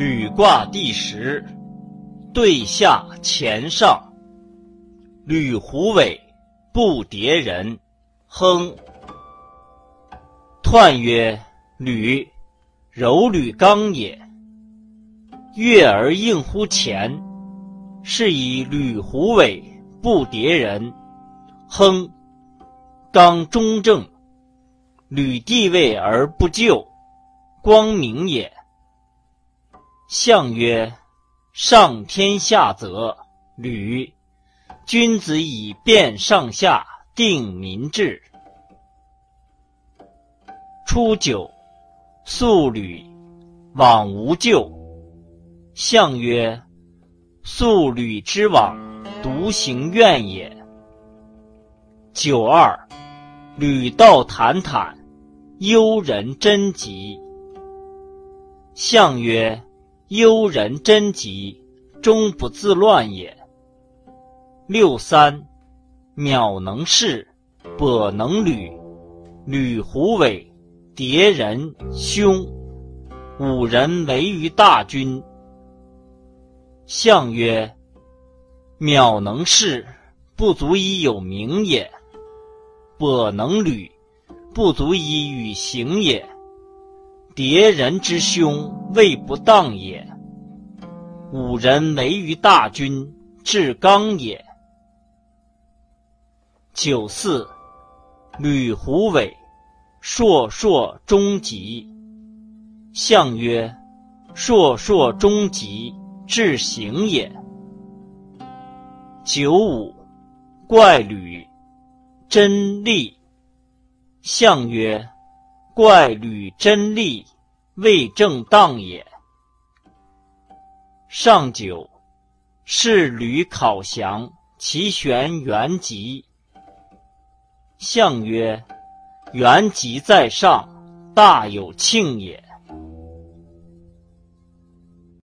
履卦第十，对下乾上。履虎尾，不迭人。亨。彖曰：履，柔履刚也。悦而应乎前，是以履虎尾，不迭人。亨。刚中正，履地位而不就，光明也。象曰：上天下则履，君子以辨上下，定民志。初九，素履，往无咎。象曰：素履之往，独行怨也。九二，履道坦坦，忧人贞吉。象曰：忧人贞吉，终不自乱也。六三，渺能事，跛能履，履虎尾，迭人凶。五人为于大军。象曰：渺能事，不足以有名也；跛能履，不足以与行也。迭人之凶，未不当也。五人为于大军，至刚也。九四，履虎尾，硕硕中吉。象曰：硕硕中吉，至行也。九五，怪履，真利。象曰。怪履真利，未正当也。上九，是履考祥，其玄元吉。相曰：元吉在上，大有庆也。